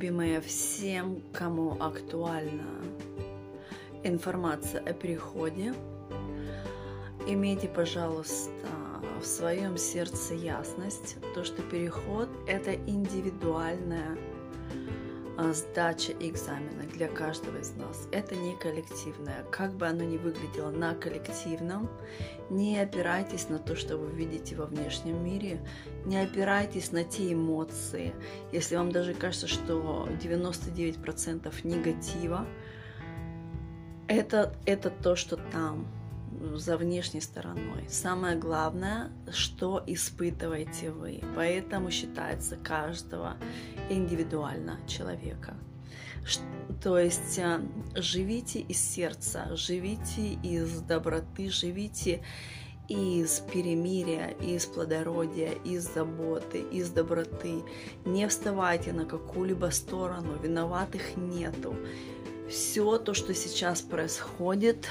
любимые, всем, кому актуальна информация о переходе, имейте, пожалуйста, в своем сердце ясность, то, что переход – это индивидуальная сдача экзамена для каждого из нас. Это не коллективное. Как бы оно ни выглядело на коллективном, не опирайтесь на то, что вы видите во внешнем мире, не опирайтесь на те эмоции. Если вам даже кажется, что 99% негатива, это, это то, что там, за внешней стороной. Самое главное, что испытываете вы. Поэтому считается каждого индивидуально человека. То есть э, живите из сердца, живите из доброты, живите из перемирия, из плодородия, из заботы, из доброты. Не вставайте на какую-либо сторону, виноватых нету. Все то, что сейчас происходит,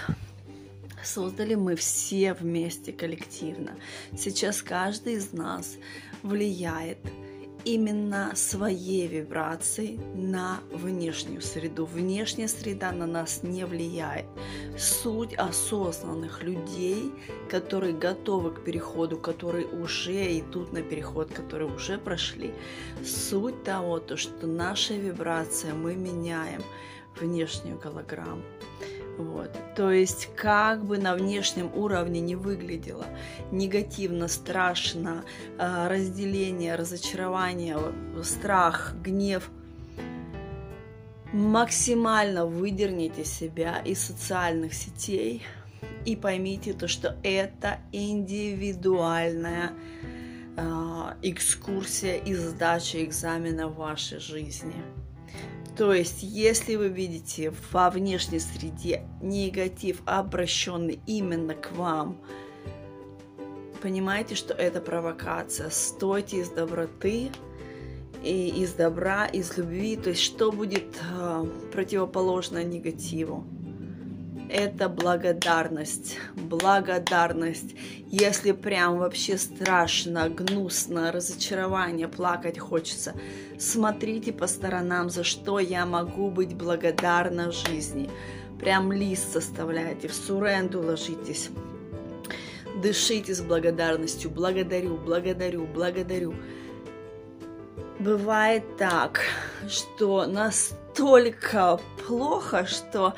создали мы все вместе коллективно. Сейчас каждый из нас влияет именно своей вибрацией на внешнюю среду. Внешняя среда на нас не влияет. Суть осознанных людей, которые готовы к переходу, которые уже идут на переход, которые уже прошли, суть того, то, что наша вибрация мы меняем внешнюю голограмму. Вот. То есть как бы на внешнем уровне не выглядело негативно, страшно, а, разделение, разочарование, страх, гнев, максимально выдерните себя из социальных сетей и поймите то, что это индивидуальная э, экскурсия и сдача экзамена в вашей жизни. То есть, если вы видите во внешней среде негатив, обращенный именно к вам, понимаете, что это провокация. Стойте из доброты, и из добра, из любви. То есть, что будет э, противоположно негативу? Это благодарность. Благодарность. Если прям вообще страшно, гнусно, разочарование, плакать хочется, смотрите по сторонам, за что я могу быть благодарна в жизни. Прям лист составляйте, в суренду ложитесь. Дышите с благодарностью. Благодарю, благодарю, благодарю. Бывает так, что настолько плохо, что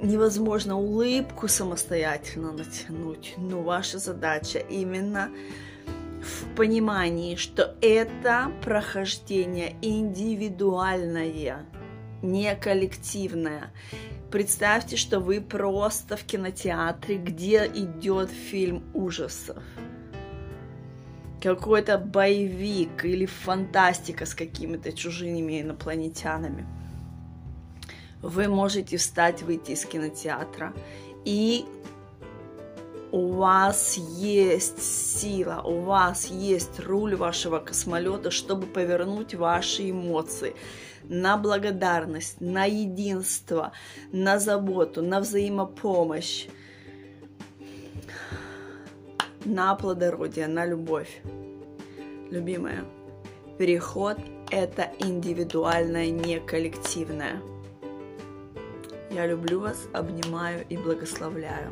невозможно улыбку самостоятельно натянуть, но ваша задача именно в понимании, что это прохождение индивидуальное, не коллективное. Представьте, что вы просто в кинотеатре, где идет фильм ужасов. Какой-то боевик или фантастика с какими-то чужими инопланетянами вы можете встать, выйти из кинотеатра, и у вас есть сила, у вас есть руль вашего космолета, чтобы повернуть ваши эмоции на благодарность, на единство, на заботу, на взаимопомощь, на плодородие, на любовь. Любимая, переход – это индивидуальное, не коллективное. Я люблю вас, обнимаю и благословляю.